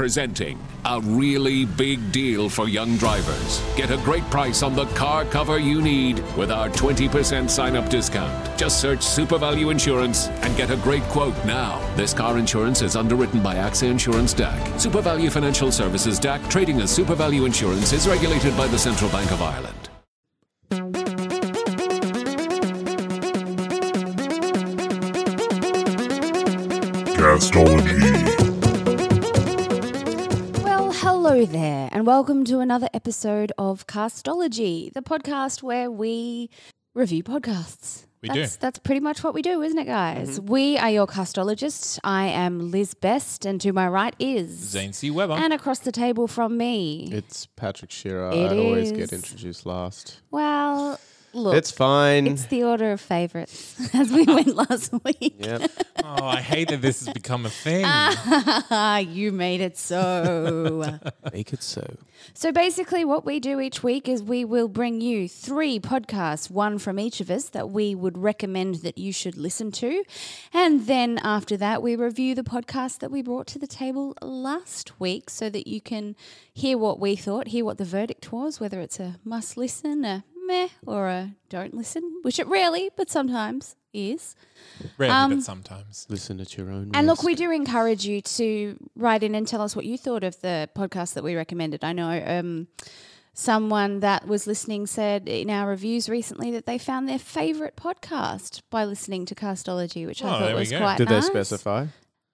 Presenting a really big deal for young drivers. Get a great price on the car cover you need with our 20% sign up discount. Just search SuperValu Insurance and get a great quote now. This car insurance is underwritten by AXA Insurance DAC. SuperValu Financial Services DAC, trading as SuperValu Insurance, is regulated by the Central Bank of Ireland. Castology. Hello there, and welcome to another episode of Castology, the podcast where we review podcasts. We do. that's, That's pretty much what we do, isn't it, guys? Mm-hmm. We are your castologists. I am Liz Best, and to my right is Zane C. Weber. And across the table from me. It's Patrick Shearer. It I always get introduced last. well, look, It's fine. it's the order of favourites, as we went last week. yep. oh, I hate that this has become a thing. You made it so. Make it so. So basically, what we do each week is we will bring you three podcasts, one from each of us that we would recommend that you should listen to. And then after that, we review the podcast that we brought to the table last week so that you can hear what we thought, hear what the verdict was, whether it's a must listen, a meh, or a don't listen, which it rarely, but sometimes is. Rarely, um, but sometimes. Listen at your own And look, we do encourage you to write in and tell us what you thought of the podcast that we recommended. I know um, someone that was listening said in our reviews recently that they found their favourite podcast by listening to Castology, which Oh, I thought was go. quite Did nice. they specify?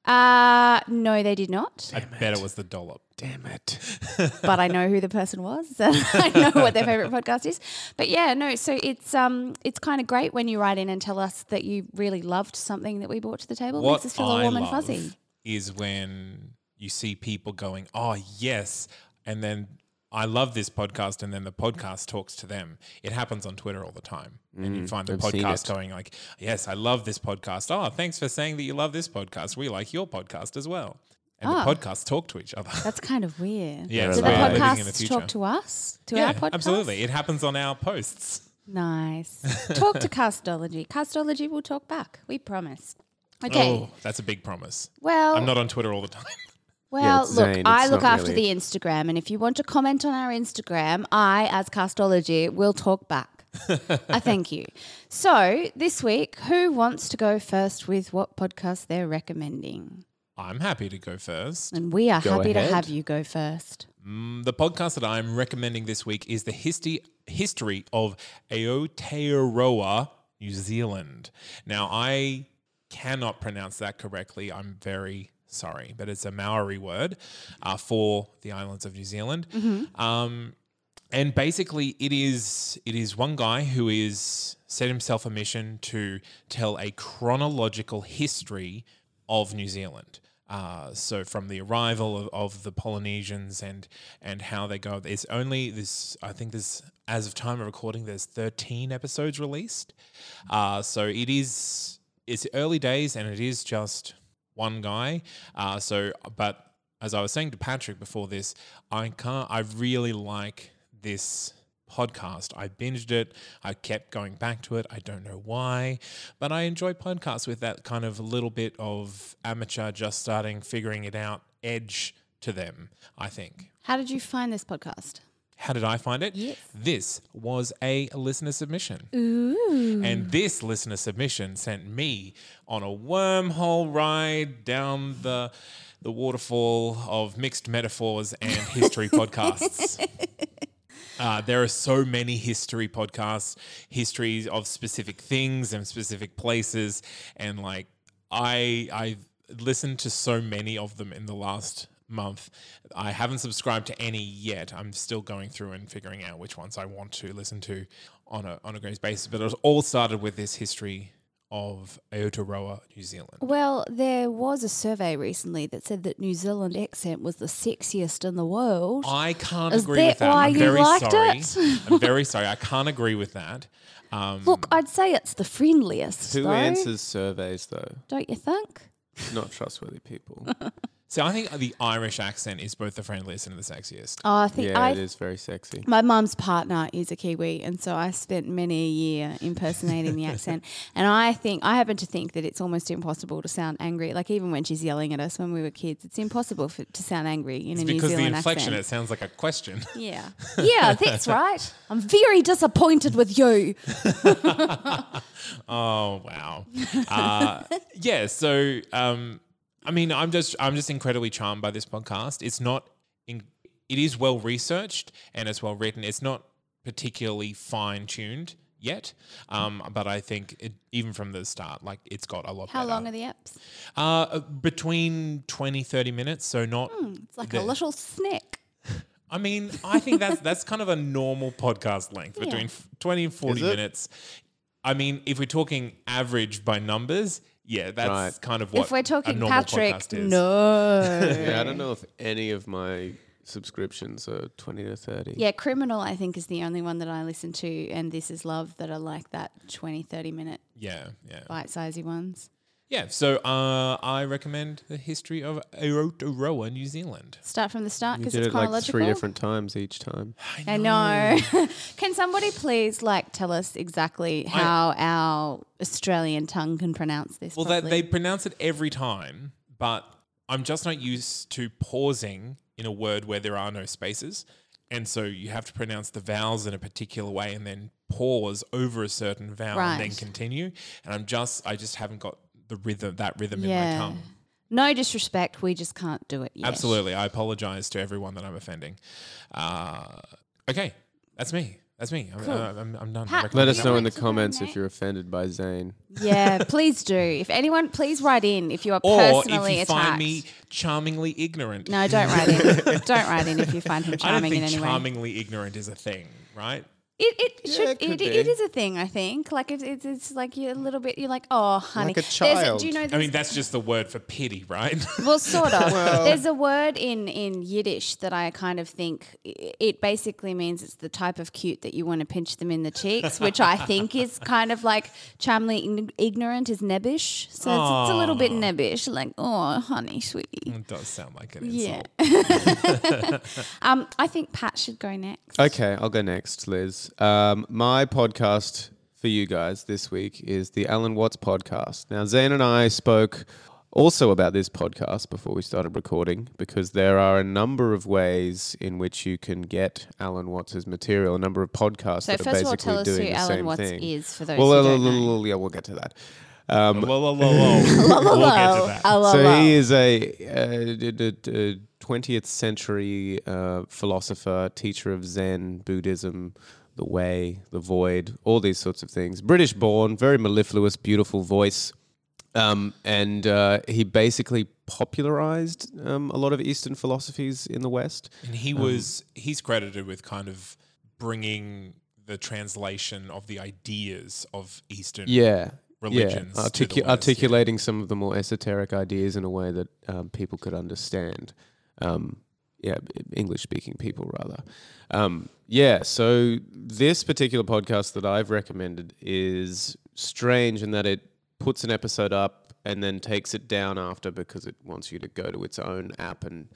Uh, no, they did not. I bet it was the dollop. Damn it. but I know who the person was. I know what their favorite podcast is. But yeah, no. So it's um it's kind of great when you write in and tell us that you really loved something that we brought to the table. It What makes us feel all I warm and love fuzzy. is when you see people going, "Oh yes," and then I love this podcast, and then the podcast talks to them. It happens on Twitter all the time, and you find the I've podcast going like, "Yes, I love this podcast." Oh, thanks for saying that you love this podcast. We like your podcast as well, and Ah. the podcasts talk to each other. That's kind of weird. Yeah, Do it's the weird living in the podcasts future. talk to us? To yeah, our podcast? absolutely. It happens on our posts. Nice. talk to Castology. Castology will talk back. We promise. Okay. Oh, that's a big promise. well, I'm not on Twitter all the time. well, it's look, Zane, I it's look after really- the Instagram, and if you want to comment on our Instagram, I, as Castology, will talk back. I thank you. So this week, who wants to go first with what podcast they're recommending? I'm happy to go first. And we are Go happy to have you go first. Mm, the podcast that I'm recommending this week is the history history of Aotearoa, New Zealand. Now, I cannot pronounce that correctly. I'm very sorry, but it's a Maori word uh, for the islands of New Zealand. Um, and basically, it is it is one guy who is set himself a mission to tell a chronological history of New Zealand. Uh, so from the arrival of, of the Polynesians and and how they go. There's only this. I think there's as of time of recording. There's 13 episodes released. Uh, so it is it's early days and it is just one guy. Uh, so but as I was saying to Patrick before this, I can't. I really like this podcast. I binged it. I kept going back to it. I don't know why, but I enjoy podcasts with that kind of little bit of amateur, just starting, figuring it out edge to them. I think. How did you find this podcast? How did I find it? Yes. This was a listener submission. Ooh. And this listener submission sent me on a wormhole ride down the the waterfall of mixed metaphors and history podcasts. Uh, there are so many history podcasts, histories of specific things and specific places, and like I I listened to so many of them in the last month. I haven't subscribed to any yet. I'm still going through and figuring out which ones I want to listen to on a on a grace basis. But it was all started with this history of Aotearoa, New Zealand. Well, there was a survey recently that said that New Zealand accent was the sexiest in the world. I can't Is agree that with that. why I'm you very liked sorry. it? I'm very sorry. I can't agree with that. Um, Look, I'd say it's the friendliest. Who though, answers surveys though? Don't you think? Not trustworthy people. So I think the Irish accent is both the friendliest and the sexiest. Oh, I think Yeah, I it is very sexy. My mum's partner is a Kiwi, and so I spent many a year impersonating the accent. And I think I happen to think that it's almost impossible to sound angry. Like even when she's yelling at us when we were kids, it's impossible for, to sound angry in It's a New because the Zealand inflection, accent. it sounds like a question. yeah, yeah, that's right. I'm very disappointed with you. Oh wow. Uh, yeah. So um, I mean, I'm just I'm just incredibly charmed by this podcast. It's not. In, it is well researched and it's well written. It's not particularly fine tuned yet, um, but I think it, even from the start, like it's got a lot. How better. long are the apps? Uh, between 20, 30 minutes. So not. It's like the- a little snack. I mean, I think that's that's kind of a normal podcast length Yeah. between f- 20 and 40 minutes. I mean, if we're talking average by numbers, yeah, that's Right. kind of what If we're a talking normal Patrick, podcast is. no. Yeah, I don't know if any of my subscriptions are 20 to 30. Yeah, Criminal, I think, is the only one that I listen to, and This Is Love that are like that 20, 30 minute Yeah, yeah. bite sizey ones. Yeah, so uh, I recommend the history of Aotearoa, New Zealand. Start from the start because it's it like chronological. three different times each time. I know. can somebody please like tell us exactly how our Australian tongue can pronounce this? Well, they, properly? they pronounce it every time, but I'm just not used to pausing in a word where there are no spaces. And so you have to pronounce the vowels in a particular way and then pause over a certain vowel and then Right. continue. And I'm just, I just haven't got the rhythm, that rhythm in my tongue. No disrespect, we just can't do it yet. Absolutely. I apologize to everyone that I'm offending. Uh, okay, that's me. That's me. I'm, Cool. uh, I'm, I'm done. Pat, Let us know in the comments if you're offended by Zane. Yeah, please do. If anyone, please write in if you are or if you attacked. find me charmingly ignorant. no, don't write in. don't write in if you find him I don't charming in think any way. charmingly ignorant is a thing, right? It it Yeah, should it it, it be. is a thing. I think like it's it's, it's like you're a little bit. You're like oh honey, Like a There's child. do you know? I mean, that's just the word for pity, right? Well, sort of. There's a word in in Yiddish that I kind of think it basically means it's the type of cute that you want to pinch them in the cheeks, which I think is kind of like charmingly ignorant is nebbish. So it's, it's a little bit nebbish, like oh honey, sweetie. it does sound like an Yeah. insult. um, I think Pat should go next. Okay, I'll go next, Liz. Um, my podcast for you guys this week is the Alan Watts podcast. Now, Zane and I spoke also about this podcast before we started recording because there are a number of ways in which you can get Alan Watts's material, a number of podcasts So that are first of all, basically tell us doing who the Alan same Watts thing. is for those well, who don't l- know. l- yeah, we'll get to that. Um, Whoa, whoa, whoa, whoa. we'll get to that. Oh, so he is a uh, d- d- d- 20th century uh, philosopher, teacher of Zen, Buddhism, the way, the void, all these sorts of things. British born, very mellifluous, beautiful voice. Um, and uh, he basically popularized um, a lot of Eastern philosophies in the West. And he Um, was, he's credited with kind of bringing the translation of the ideas of Eastern Yeah. religions. Yeah, Articu- West, yeah. articulating some of the more esoteric ideas in a way that um, people could understand. Um, yeah, English speaking people rather. Um, yeah, so this particular podcast that I've recommended is strange in that it puts an episode up and then takes it down after because it wants you to go to its own app and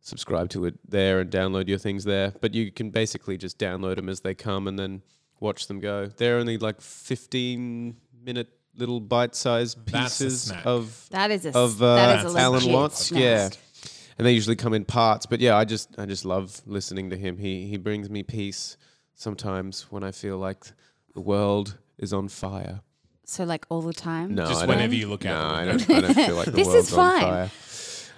subscribe to it there and download your things there. But you can basically just download them as they come and then watch them go. They're only like 15 minute little bite sized pieces of That is a of uh, is a Alan Watts. snack. Yeah. And they usually come in parts, but yeah, I just I just love listening to him. He he brings me peace sometimes when I feel like the world is on fire. So like all the time. No, Just I don't- whenever you look no, out the I don't, I don't feel like the This is world's on fire.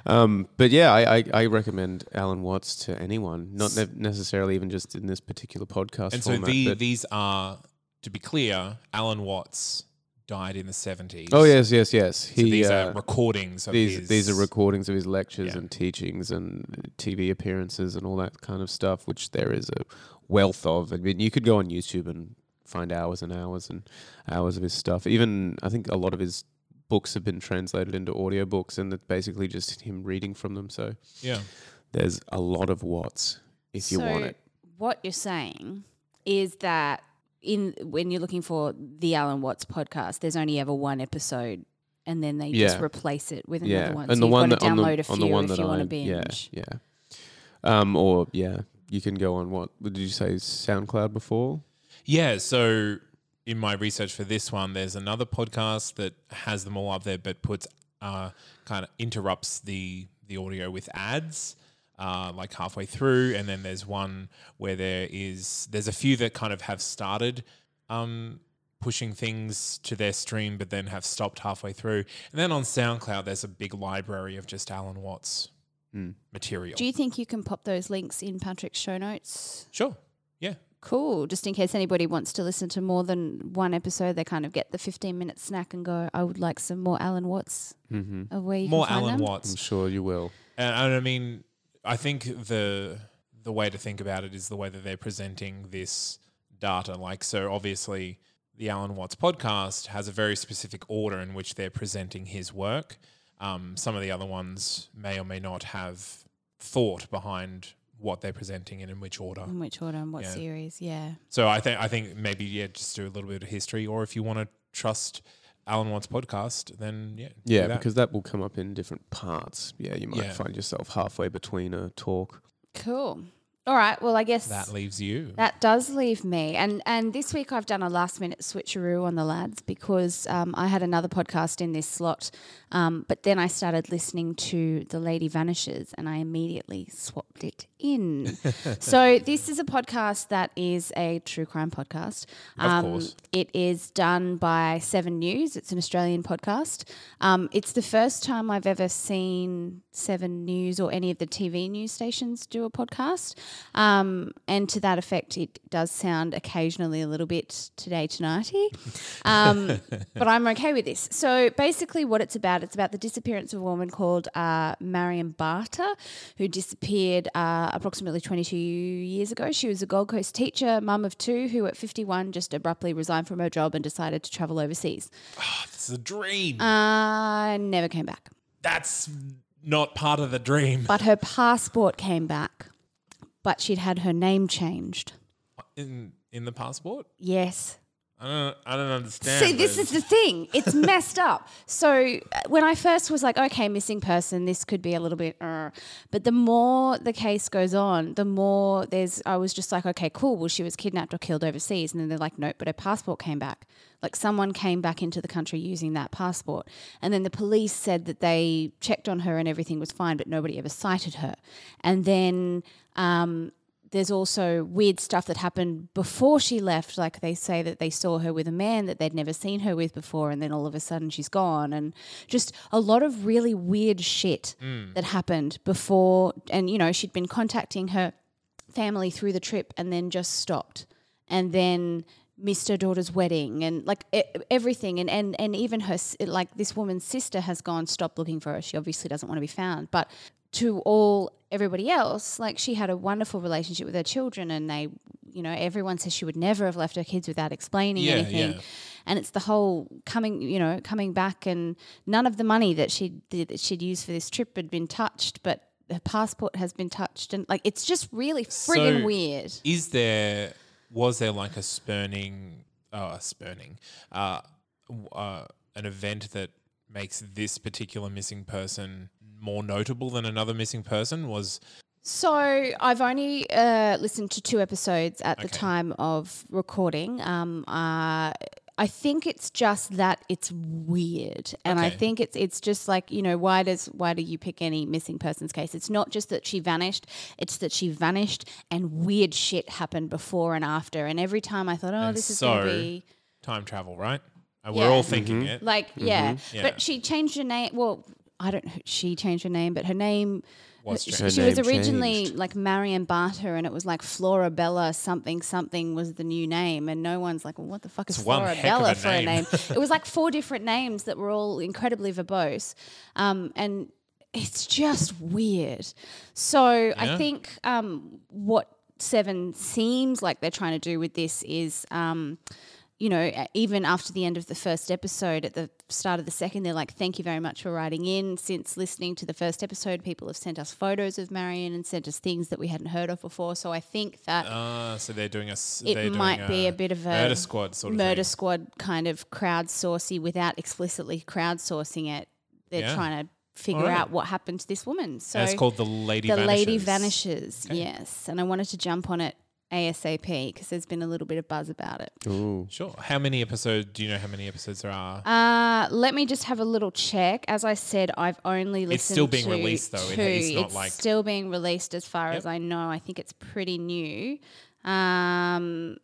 Um, but yeah, I, I, I recommend Alan Watts to anyone, not ne- necessarily even just in this particular podcast And so format. the, these are, to be clear, Alan Watts died in the 70s. oh yes, yes, yes. So He these uh, are recordings of these his. these are recordings of his lectures Yeah. and teachings and TV appearances and all that kind of stuff, which there is a wealth of. I mean, you could go on YouTube and find hours and hours and hours of his stuff. Even I think a lot of his books have been translated into audiobooks and it's basically just him reading from them. So Yeah. there's a lot of Watts if you want it. What you're saying is that in when you're looking for the Alan Watts podcast, there's only ever one episode and then they just replace it with yeah, another one. and so the you've one got that to on the, download a on few the one if that you want to binge. yeah yeah, um, or yeah, you can go on what did you say SoundCloud before? Yeah, so in my research for this one, there's another podcast that has them all up there, but puts uh, kind of interrupts the the audio with ads. Uh, like halfway through, and then there's one where there is there's a few that kind of have started um, pushing things to their stream, but then have stopped halfway through. And then on SoundCloud, there's a big library of just Alan Watts material. Do you think you can pop those links in Patrick's show notes? sure, yeah, Cool. Just in case anybody wants to listen to more than one episode, they kind of get the 15 minute snack and go, I would like some more Alan Watts. Mm-hmm. Where you more can find Alan them. Watts. I'm sure you will. And, and I mean, I think the the way to think about it is the way that they're presenting this data. Like, so obviously, the Alan Watts podcast has a very specific order in which they're presenting his work. Um, some of the other ones may or may not have thought behind what they're presenting and in which order. In which order and what Yeah. series? Yeah. So I think I think maybe yeah, just do a little bit of history, or if you want to trust Alan Watts podcast, then yeah, Yeah, that. because that will come up in different parts. Yeah, you might Yeah. find yourself halfway between a talk. Cool. All right. Well, I guess that leaves you. That does leave me, and and this week I've done a last minute switcheroo on the lads because um, I had another podcast in this slot, um, but then I started listening to The Lady Vanishes, and I immediately swapped it in. so this is a podcast that is a true crime podcast. Um, course. It is done by Seven News. It's an Australian podcast. Um, it's the first time I've ever seen Seven News or any of the TV news stations do a podcast. Um, and to that effect, it does sound occasionally a little bit today tonighty. Um, but I'm okay with this. So basically, what it's about, it's about the disappearance of a woman called uh, Marion Barter, who disappeared uh, approximately 22 years ago. She was a Gold Coast teacher, mum of two, who at 51 just abruptly resigned from her job and decided to travel overseas. This is a dream. Uh, never came back. That's not part of the dream. But her passport came back, but she'd had her name changed. in in the passport? Yes. I don't I don't understand. See, this is the thing. It's messed up. So uh, when I first was like, okay, missing person, this could be a little bit, uh, but the more the case goes on, the more there's. I was just like, okay, cool. Well, she was kidnapped or killed overseas, and then they're like, nope, but her passport came back. Like someone came back into the country using that passport, and then the police said that they checked on her and everything was fine, but nobody ever sighted her. And then. Um, there's also weird stuff that happened before she left. Like they say that they saw her with a man that they'd never seen her with before, and then all of a sudden she's gone. And just a lot of really weird shit mm. that happened before. And, you know, she'd been contacting her family through the trip and then just stopped. And then missed her daughter's wedding and like everything and, and and even her like this woman's sister has gone stop looking for her she obviously doesn't want to be found but to all everybody else like she had a wonderful relationship with her children and they you know everyone says she would never have left her kids without explaining Yeah, anything. yeah. and it's the whole coming you know coming back and none of the money that she that she'd used for this trip had been touched but her passport has been touched. And like it's just really friggin' So- weird. Is there was there like a spurning oh a spurning uh, uh an event that makes this particular missing person more notable than another missing person was So I've only uh, listened to two episodes at the time of recording. Um, uh, I think it's just that it's weird, and I think it's it's just like you know why does why do you pick any missing persons case? It's not just that she vanished; it's that she vanished and weird shit happened before and after. And every time I thought, oh, And this is so- going to be time travel, right? And we're Yeah. all thinking it. like yeah. Yeah. but she changed her name. Well, I don't. know, She changed her name, but her name Was she, she Her was originally changed. like Marion Barter, and it was like Florabella something something was the new name, and no one's like, well, what the fuck is It's one Florabella a for a name. name? it was like four different names that were all incredibly verbose, um, and it's just weird. So Yeah. I think um, what Seven seems like they're trying to do with this is. Um, you know, uh, even after the end of the first episode, at the start of the second, they're like, "Thank you very much for writing in." Since listening to the first episode, people have sent us photos of Marion and sent us things that we hadn't heard of before. So I think that Ah, so they're doing a. it might be a bit of a murder squad sort of murder thing. squad kind of crowdsourcing without explicitly crowdsourcing it. They're Yeah. trying to figure Alright. out what happened to this woman. So And it's called the Lady the Vanishes. lady vanishes. Yes, and I wanted to jump on it ASAP because there's been a little bit of buzz about it. Ooh. Sure. How many episodes? Do you know how many episodes there are? Uh, let me just have a little check. As I said, I've only listened. It's still being to released, though. Two. it's not It's like- still being released, as far Yep. as I know. I think it's pretty new. Um,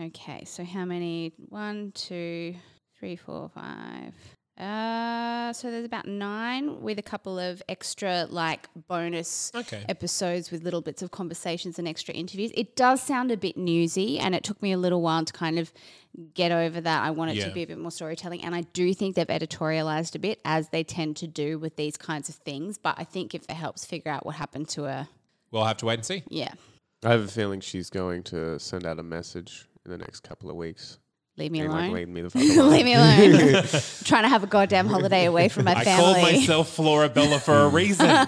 okay, so how many? One, two, three, four, five. Uh, so there's about nine with a couple of extra like bonus Okay. episodes with little bits of conversations and extra interviews. It does sound a bit newsy, and it took me a little while to kind of get over that. I want it Yeah. to be a bit more storytelling, and I do think they've editorialized a bit as they tend to do with these kinds of things. But I think if it helps figure out what happened to her, We'll have to wait and see. yeah, I have a feeling she's going to send out a message in the next couple of weeks. Leave me being like, alone. leave me alone. leave me alone. Trying to have a goddamn holiday away from my family. I called myself Flora Bella for a reason.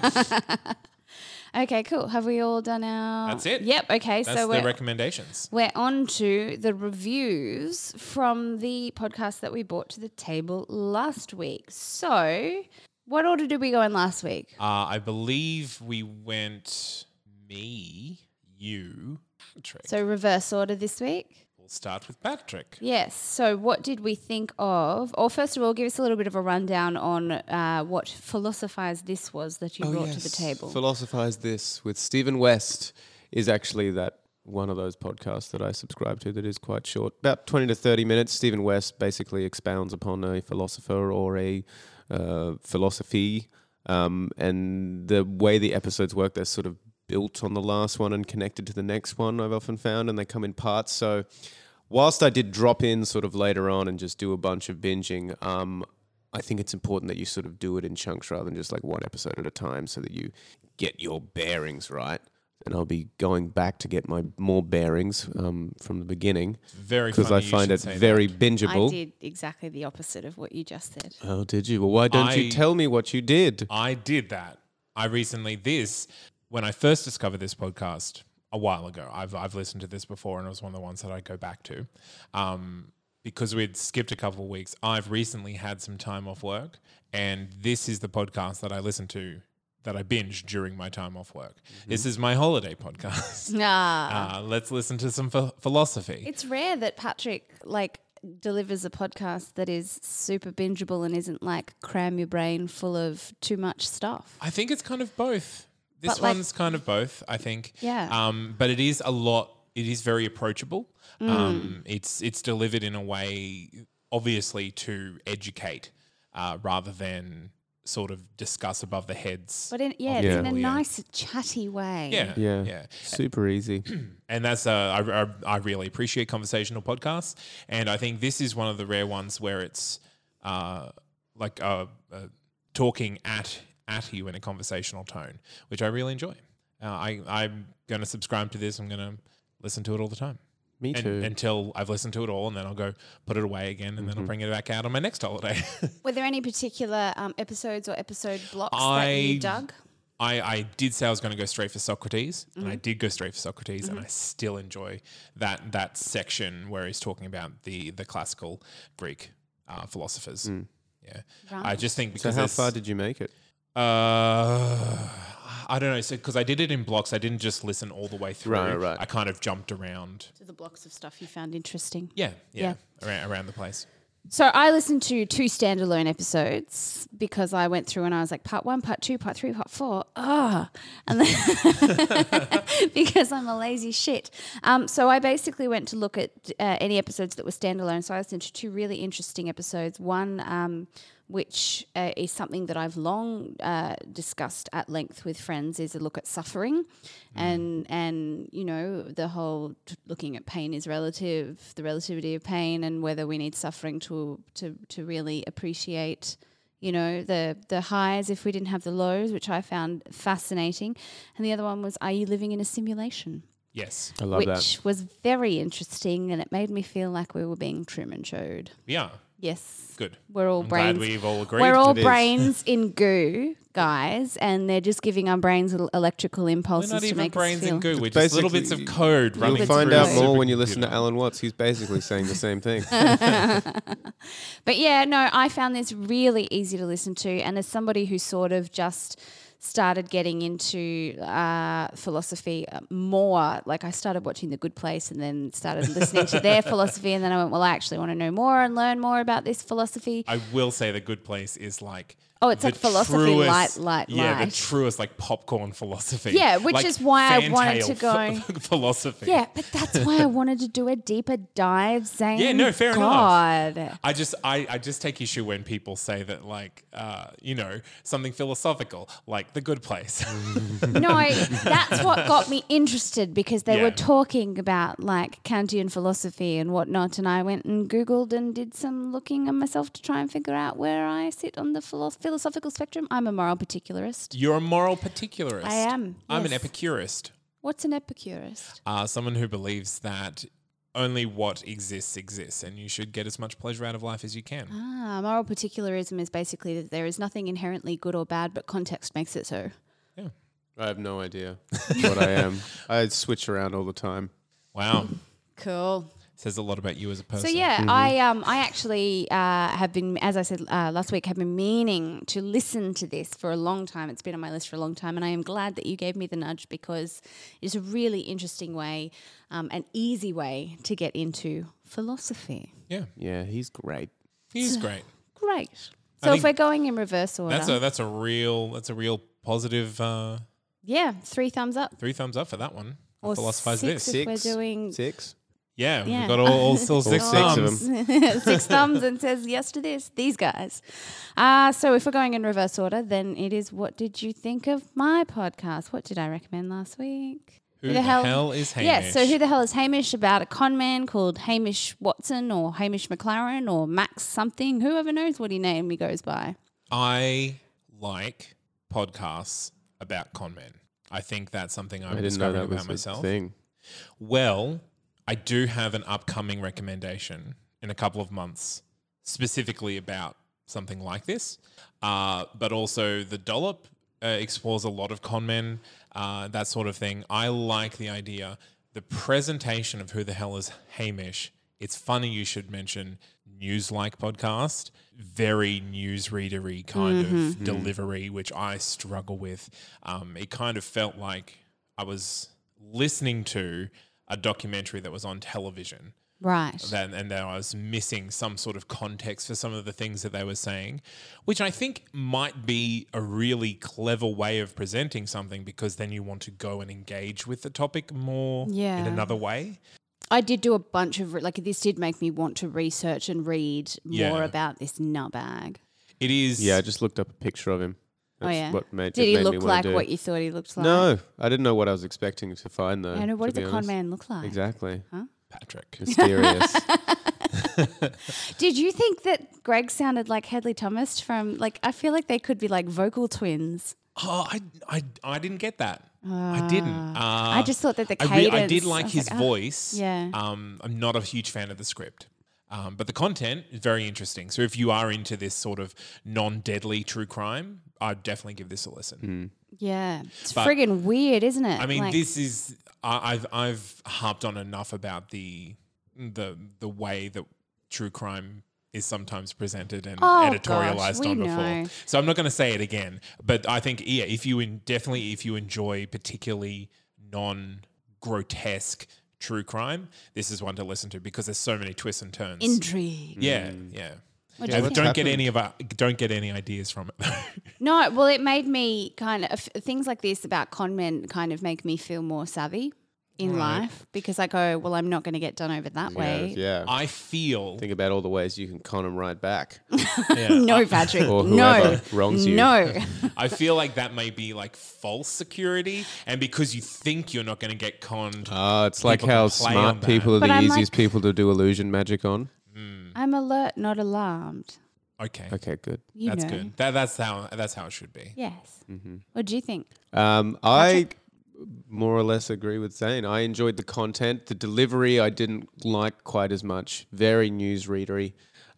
okay, cool. Have we all done our? That's it. Yep. Okay, That's so the we're recommendations. We're on to the reviews from the podcast that we brought to the table last week. So, what order did we go in last week? Uh, I believe we went me, you, Patrick. So, reverse order this week? We'll start with Patrick. Yes. So, what did we think of? Or, first of all, give us a little bit of a rundown on uh, what Philosophize This was that you brought to the table. Philosophize this with Stephen West is actually that one of those podcasts that I subscribe to that is quite short, about twenty to thirty minutes. Stephen West basically expounds upon a philosopher or a uh, philosophy, um, and the way the episodes work, they're sort of built on the last one and connected to the next one. I've often found, and they come in parts. So whilst I did drop in sort of later on and just do a bunch of binging, um, I think it's important that you sort of do it in chunks rather than just like one episode at a time so that you get your bearings right. And I'll be going back to get my more bearings um, from the beginning Very because I funny you find should it very that. bingeable. I did exactly the opposite of what you just said. Oh, did you? Well, why don't I- you tell me what you did? I did that. I recently this when I first discovered this podcast a while ago. I've I've listened to this before, and it was one of the ones that I go back to. Um, because we'd skipped a couple of weeks, I've recently had some time off work, and this is the podcast that I listen to that I binge during my time off work. This is my holiday podcast. Ah. uh, let's listen to some ph- philosophy. It's rare that Patrick like delivers a podcast that is super bingeable and isn't like cram your brain full of too much stuff. I think it's kind of both. This But, like- one's kind of both, I think. Yeah. Um, but it is a lot. It is very approachable. Mm. Um, it's it's delivered in a way, obviously, to educate uh, rather than sort of discuss above the heads. But in, yeah, of it's in a yeah. nice chatty way. Yeah, Yeah. yeah. Super easy. And that's uh, I, I, I really appreciate conversational podcasts, and I think this is one of the rare ones where it's uh, like uh, uh, talking at at you in a conversational tone, which I really enjoy. Uh, I I'm going to subscribe to this. I'm going to listen to it all the time. Me And- too. until I've listened to it all, and then I'll go put it away again, and then I'll bring it back out on my next holiday. Were there any particular um, episodes or episode blocks that you dug? I, I did say I was going to go straight for Socrates, and Mm-hmm. I did go straight for Socrates, and I still enjoy that that section where he's talking about the the classical Greek uh, philosophers. Yeah, I just think so because how far did you make it? Uh, I don't know, so because I did it in blocks, I didn't just listen all the way through. Right, right. I kind of jumped around. To the blocks of stuff you found interesting. Yeah, yeah, Around, around the place. So I listened to two standalone episodes because I went through and I was like, part one, part two, part three, part four. Ah, and then because I'm a lazy shit. Um, so I basically went to look at uh, any episodes that were standalone. So I listened to two really interesting episodes. One, um, which uh, is something that I've long uh, discussed at length with friends, is a look at suffering, and and you know the whole t- looking at pain is relative, the relativity of pain, and whether we need suffering to to to really appreciate. You know the the highs if we didn't have the lows, which I found fascinating, and the other one was, are you living in a simulation? Yes. I love which that. Which was very interesting, and it made me feel like we were being Truman showed. Yeah. Yes, Good. we're all I'm brains. glad we've all agreed. We're all It is. brains in goo, guys, and they're just giving our brains little electrical We're impulses not to even make brains us feel. in goo. We're just little bits of code running You'll find out more when you listen to. Alan Watts. He's basically saying the same thing. But yeah, no, I found this really easy to listen to. And as somebody who sort of just started getting into uh, philosophy uh, more, like I started watching The Good Place and then started listening to their philosophy. And then I went, well, I actually want to know more and learn more about this philosophy. I will say the good place is like. Oh, it's like philosophy truest- light, light, Yeah, light. the truest like popcorn philosophy. Yeah, which Like is why I wanted to go- philosophy. Yeah, but that's why I wanted to do a deeper dive, Zane. Yeah, no, fair enough. I just I, I just take issue when people say that like uh, you know something philosophical like the good place. No, that's what got me interested because they Yeah. were talking about like Kantian philosophy and whatnot. And I went and Googled and did some looking on myself to try and figure out where I sit on the philo- philosophical spectrum. I'm a moral particularist. You're a moral particularist. I am, I'm an yes. epicurist. What's an epicurist? Uh, someone who believes that only what exists exists, and you should get as much pleasure out of life as you can. Ah, moral particularism is basically that there is nothing inherently good or bad, but context makes it so. Yeah. I have no idea what I am. I switch around all the time. Wow, Cool. Says a lot about you as a person. So yeah, I um I actually uh, have been, as I said uh, last week, have been meaning to listen to this for a long time. It's been on my list for a long time, and I am glad that you gave me the nudge because it's a really interesting way, um, an easy way to get into philosophy. yeah, Yeah, he's great. he's great. Great. I So if we're going in reverse order, That's a that's a real that's a real positive. Uh, yeah, three thumbs up. three thumbs up for that one. Or Philosophize six this. if we're doing Six. Yeah, Yeah. we've got all, all, all six, six of thumbs. them. six thumbs and says yes to this. These guys. Uh, so if we're going in reverse order, then it is what did you think of my podcast? What did I recommend last week? Who the hell is Hamish? Yeah, so who the hell is Hamish about a con man called Hamish Watson or Hamish McLaren or Max something? Whoever knows what he name he goes by. I like podcasts about con men. I think that's something I'm I didn't know discovering that about myself. thing. Well, I do have an upcoming recommendation in a couple of months, specifically about something like this. Uh, but also, the dollop uh, explores a lot of con men, uh, that sort of thing. I like the idea, the presentation of who the hell is Hamish. It's funny you should mention news like podcast, very newsreadery kind of delivery, which I struggle with. Um, it kind of felt like I was listening to a documentary that was on television Right. that, and that I was missing some sort of context for some of the things that they were saying, which I think might be a really clever way of presenting something because then you want to go and engage with the topic more in another way. I did do a bunch of re- like this did make me want to research and read more Yeah. about this nutbag. It is. Yeah, I just looked up a picture of him. Oh That's yeah. What made, did he made look wanna like what you thought he looked like? No, I didn't know what I was expecting to find though. I know. What to does a be con man look like? Exactly. Patrick. Mysterious. Did you think that Greg sounded like Hedley Thomas from like I feel like they could be like vocal twins. Oh, I, I, I didn't get that. I didn't. Uh, I just thought that the I, re- I did like was his ah, voice. yeah. Um, I'm not a huge fan of the script. Um, but the content is very interesting. So if you are into this sort of non-deadly true crime, I'd definitely give this a listen. Yeah, it's But- friggin' weird, isn't it? I mean, Like- this is I, I've I've harped on enough about the the the way that true crime is sometimes presented and Oh, editorialized gosh, on before. know. So I'm not going to say it again, but I think yeah, if you in, definitely if you enjoy particularly non grotesque true crime, this is one to listen to because there's so many twists and turns. intrigue. yeah, mm. yeah. What do Yeah, you what's think? Don't get any of our, don't get any ideas from it. No, well, it made me kind of things like this about con men kind of make me feel more savvy in life because I go, well, I'm not going to get done over that yeah, way. yeah. I feel Think about all the ways you can con him right back, yeah, No, Patrick. or no. wrongs you. No. I feel like that may be like false security, and because you think you're not going to get conned, Ah, it's like how smart people are But the I'm easiest like- people to do illusion magic on. I'm alert, not alarmed. okay, Okay, good. You that's know. good. That, that's how that's how it should be. Yes. Mm-hmm. What do you think? Um, I more or less agree with Zane. I enjoyed the content. The delivery I didn't like quite as much. Very newsreadery.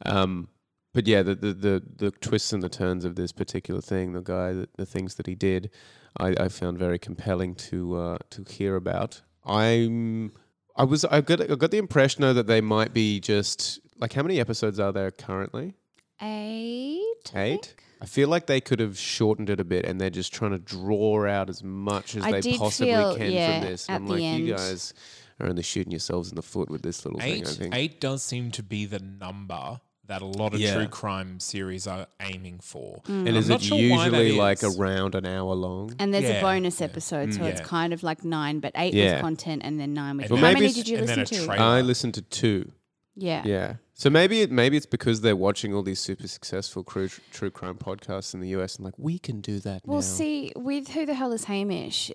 Um, but yeah, the, the, the, the twists and the turns of this particular thing, the guy, the, the things that he did, I, I found very compelling to uh, to hear about. I'm I was I got I got the impression though that they might be just like how many episodes are there currently? Eight. Eight. Think? I feel like they could have shortened it a bit, and they're just trying to draw out as much as I they possibly feel, can yeah, from this. at And I'm the like, you guys are only shooting yourselves in the foot with this little thing. I Eight, think. eight does seem to be the number that a lot of Yeah. true crime series are aiming for. Mm. And I'm is not it sure why that usually like is. around an hour long? And there's Yeah, a bonus yeah. episode, so it's kind of like nine, but eight Yeah. with content and then nine with. Well, How many did you listen to? I listened to two. Yeah. Yeah. So maybe it maybe it's because they're watching all these super successful true, true crime podcasts in the US and like we can do that Well, now. see, with who the hell is Hamish?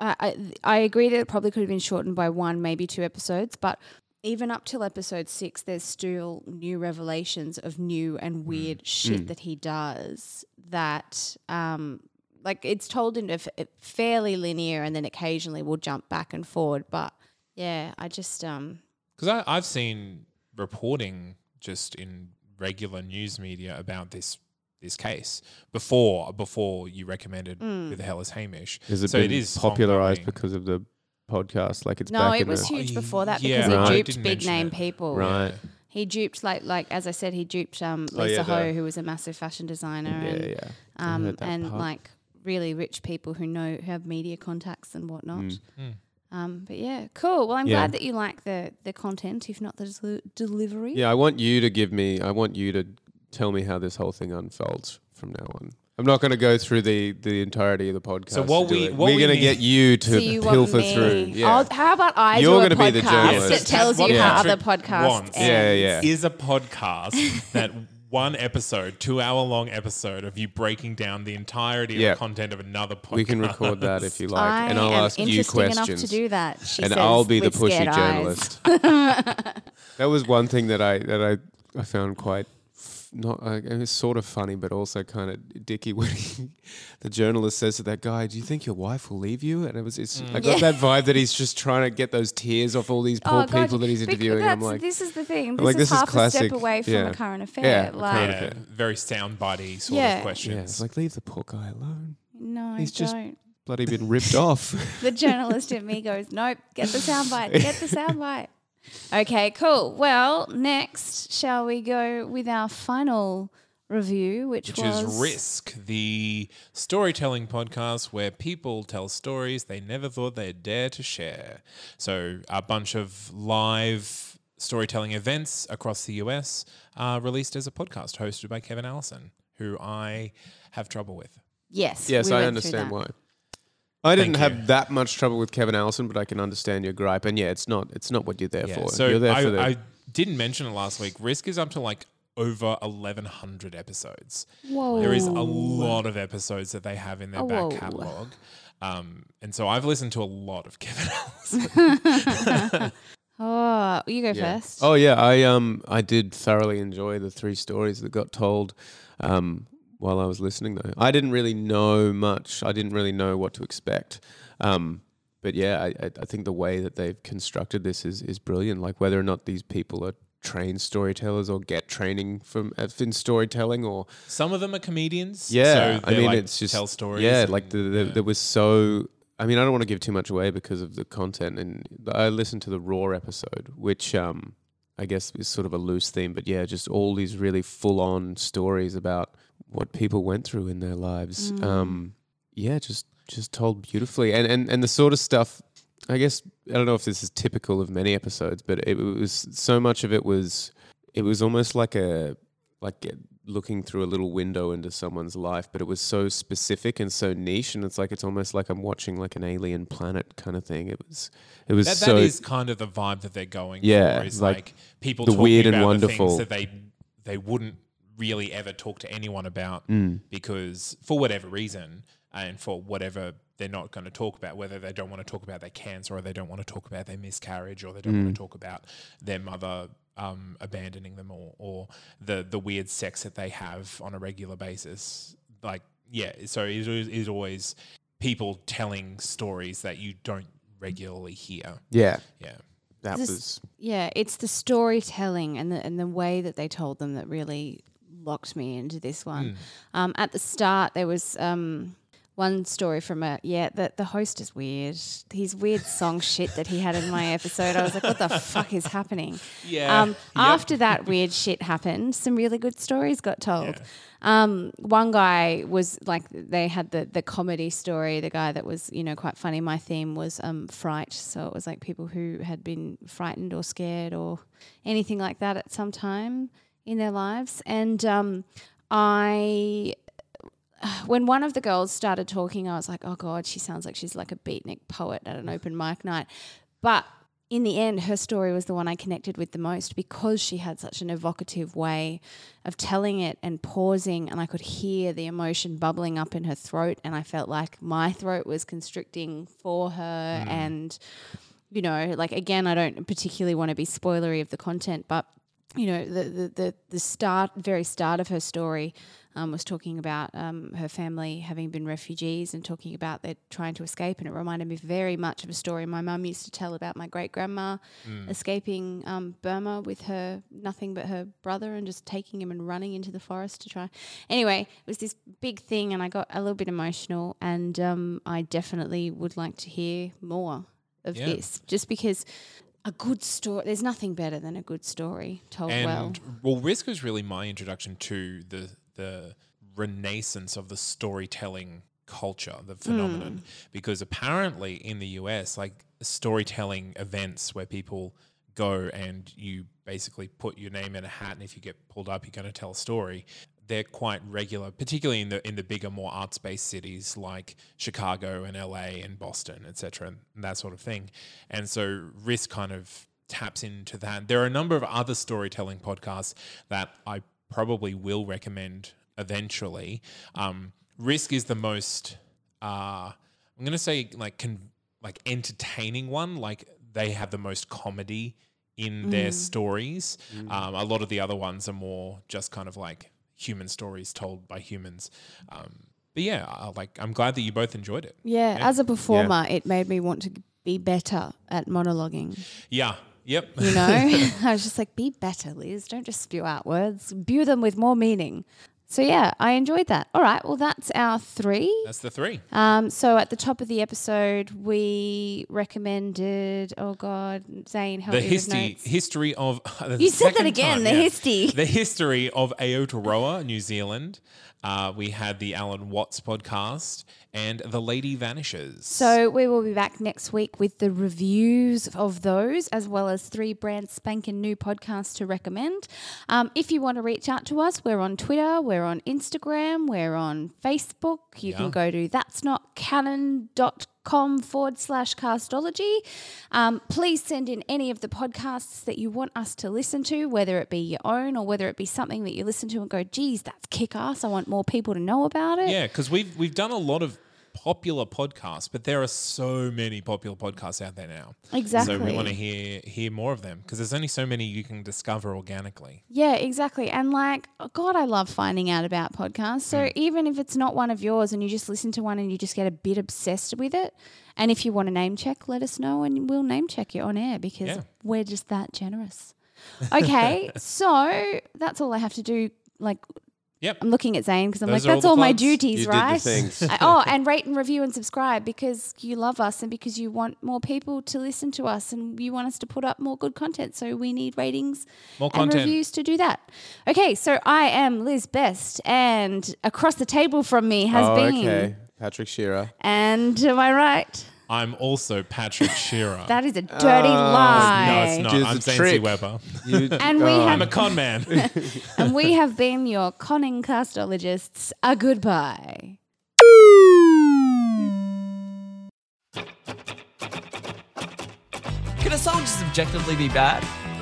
I, I I agree that it probably could have been shortened by one, maybe two episodes, but even up till episode six, there's still new revelations of new and weird shit that he does. That um, like it's told in a f- a fairly linear, and then occasionally we'll jump back and forward. But yeah, I just um, Because I've seen reporting just in regular news media about this this case before before you recommended Mm. Who the hell is Hamish? Has it so it is popularized ongoing. because of the podcast? Like it's no, back it in was the, huge before that Yeah, because right. he duped big name it. people. right. He duped like like as I said, he duped um, Oh, Lisa yeah, Ho, the- who was a massive fashion designer, Yeah, and yeah. Um, and part. like really rich people who know who have media contacts and whatnot. Mm. Mm. Um, but yeah, cool. Well, I'm Yeah. glad that you like the the content, if not the deli- delivery. Yeah, I want you to give me. I want you to tell me how this whole thing unfolds from now on. I'm not going to go through the the entirety of the podcast. So what we what we're we going to get you to So you pilfer through. Yeah. I'll, how about I You're do a gonna be the podcast journalist. that tells you What how other podcasts wants. ends? Yeah, yeah. Is a podcast that one episode, two hour long episode of you breaking down the entirety Yeah. of the content of another podcast. we can record that if you like, I and I'll am ask you interesting questions. enough to do that. She and says I'll be the with pushy scared eyes. journalist. that was one thing that I that I, I found quite f- not uh, it was sort of funny, but also kind of dicky when he, the journalist says to that guy, "Do you think your wife will leave you?" And it was it's, I got Yeah. that vibe that he's just trying to get those tears off all these poor Oh, God, people that he's bec- interviewing. I'm like, this is the thing. This like, this is half a classic. step away from Yeah. a current affair. Yeah, a like, current Yeah, affair. very soundbitey sort Yeah. of questions. yeah, it's like leave the poor guy alone. no, He's just- don't. Bloody been ripped off. The journalist in me goes, nope, get the soundbite, get the soundbite. Okay, cool. Well, next, shall we go with our final review, which, which was is Risk, the storytelling podcast where people tell stories they never thought they'd dare to share. So, a bunch of live storytelling events across the US are released as a podcast hosted by Kevin Allison, who I have trouble with. Yes. yes, we I went understand why. I didn't Thank have you. that much trouble with Kevin Allison, but I can understand your gripe. And yeah, it's not it's not what you're there Yeah, for. So, you're there I, for the I didn't mention it last week. Risk is up to like over 1,100 episodes. Whoa. There is a lot of episodes that they have in their Oh, whoa. back catalogue. Um, and so I've listened to a lot of Kevin Allison. Oh, you go Yeah. first. Oh yeah, I um I did thoroughly enjoy the three stories that got told um while I was listening though. I didn't really know much. I didn't really know what to expect. Um but yeah, I I- think the way that they've constructed this is is brilliant. Like whether or not these people are trained storytellers or get training from in storytelling or Some of them are comedians. yeah, so I mean like, it's just tell stories. Yeah, and- like the, the, yeah. there was so. I mean, I don't want to give too much away because of the content, and I listened to the Raw episode, which um, I guess is sort of a loose theme, but yeah, just all these really full-on stories about what people went through in their lives. Mm. Um, yeah, just just told beautifully, and and and the sort of stuff. I guess I don't know if this is typical of many episodes, but it was so much of it was it was almost like a like a- looking through a little window into someone's life, but it was so specific and so niche, and it's like it's almost like I'm watching like an alien planet kind of thing. It was it was that, so that is kind of the vibe that they're going Yeah, for. Is like like, people the talking weird and wonderful. the things that they they wouldn't really ever talk to anyone about Mm. because for whatever reason and for whatever they're not going to talk about, whether they don't want to talk about their cancer or they don't want to talk about their miscarriage or they don't Mm. want to talk about their mother um, abandoning them or, or the the weird sex that they have on a regular basis. Like, yeah, so it is, it is always people telling stories that you don't regularly hear. Yeah, Yeah. that This- was Yeah, it's the storytelling and the and the way that they told them that really locked me into this one. Um, at the start, there was um, one story from a yeah. The the host is weird. His weird song shit that he had in my episode. I was like, what the fuck is happening? Yeah. Um, After that weird shit happened, some really good stories got told. Um, one guy was like, they had the the comedy story. The guy that was, you know, quite funny. My theme was um, fright, so it was like people who had been frightened or scared or anything like that at some time in their lives. And um, I when one of the girls started talking, I was like, oh God, she sounds like she's like a beatnik poet at an open mic night. But in the end, her story was the one I connected with the most because she had such an evocative way of telling it and pausing, and I could hear the emotion bubbling up in her throat, and I felt like my throat was constricting for her. And, you know, like again, I don't particularly want to be spoilery of the content, but you know, the the the, the start, very start of her story. Um, was talking about um, her family having been refugees and talking about they're trying to escape. And it reminded me very much of a story my mum used to tell about my great grandma escaping um, Burma with her nothing but her brother and just taking him and running into the forest to try. Anyway, it was this big thing, and I got a little bit emotional. And um, I definitely would like to hear more of Yeah. this, just because a good story. There's nothing better than a good story told And well. well, Risk was really my introduction to the the renaissance of the storytelling culture, the hmm. phenomenon. Because apparently in the US, like storytelling events where people go and you basically put your name in a hat, and if you get pulled up, you're going to tell a story. They're quite regular, particularly in the in the bigger, more arts based cities like Chicago and LA and Boston, etc., and that sort of thing. And so Risk kind of taps into that. There are a number of other storytelling podcasts that I probably will recommend eventually. Um, Risk is the most, uh, I'm going to say like con- like entertaining one. Like they have the most comedy in their stories. Um, a lot of the other ones are more just kind of like human stories told by humans. Um, but yeah, I, like I'm glad that you both enjoyed it. Yeah, as a performer, it made me want to be better at monologuing. Yeah. Yep. You know, I was just like, be better, Liz. Don't just spew out words, spew them with more meaning. So yeah, I enjoyed that. All right, well, that's our three. That's the three. Um, so at the top of the episode, we recommended. Oh God, Zane, help the me with history notes. history of You said that again, time, the yeah. history. the history of Aotearoa, New Zealand. Uh, we had the Alan Watts podcast and the Lady Vanishes. So we will be back next week with the reviews of those, as well as three brand spanking new podcasts to recommend. Um, if you want to reach out to us, we're on Twitter, we're on Instagram, we're on Facebook. You Yeah. can go to that's not canon.com forward slash castology. Um, please send in any of the podcasts that you want us to listen to, whether it be your own or whether it be something that you listen to and go, geez, that's kick ass. I want more people to know about it. yeah, because we've we've done a lot of popular podcasts, but there are so many popular podcasts out there now. Exactly. So we want to hear hear more of them because there's only so many you can discover organically. Yeah, exactly. And like, oh God, I love finding out about podcasts. So Mm. even if it's not one of yours and you just listen to one and you just get a bit obsessed with it, and if you want to name check, let us know and we'll name check you on air because Yeah. we're just that generous. Okay, so that's all I have to do. Like, Yep. I'm looking at Zane because I'm Those like, are all that's all, my duties, You did the right? I- oh, and rate and review and subscribe because you love us and because you want more people to listen to us and you want us to put up more good content. So we need ratings More and content. reviews to do that. Okay, so I am Liz Best, and across the table from me has oh, been. okay. Patrick Shearer. And am I right? I'm also Patrick Shearer. That is a dirty oh. lie. no, it's not. Just I'm a Zane C. trick. Weber. You- And we oh, have I'm a con man. and we have been your conning castologists. A goodbye. Can a song just objectively be bad?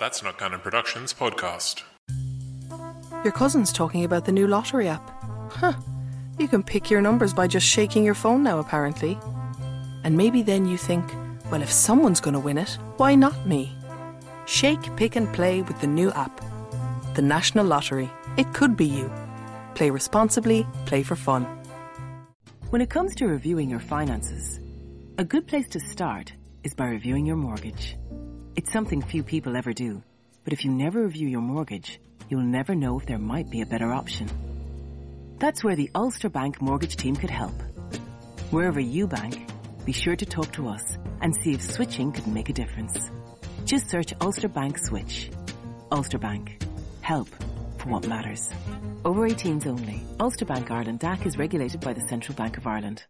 That's Not Canon Productions podcast. Your cousin's talking about the new lottery app. Huh. You can pick your numbers by just shaking your phone now, apparently. And maybe then you think, well, if someone's going to win it, why not me? Shake, pick, and play with the new app. The National Lottery. It could be you. Play responsibly, play for fun. When it comes to reviewing your finances, a good place to start is by reviewing your mortgage. It's something few people ever do, but if you never review your mortgage, you'll never know if there might be a better option. That's where the Ulster Bank mortgage team could help. Wherever you bank, be sure to talk to us and see if switching could make a difference. Just search Ulster Bank Switch. Ulster Bank. Help for what matters. Over 18s only. Ulster Bank Ireland DAC is regulated by the Central Bank of Ireland.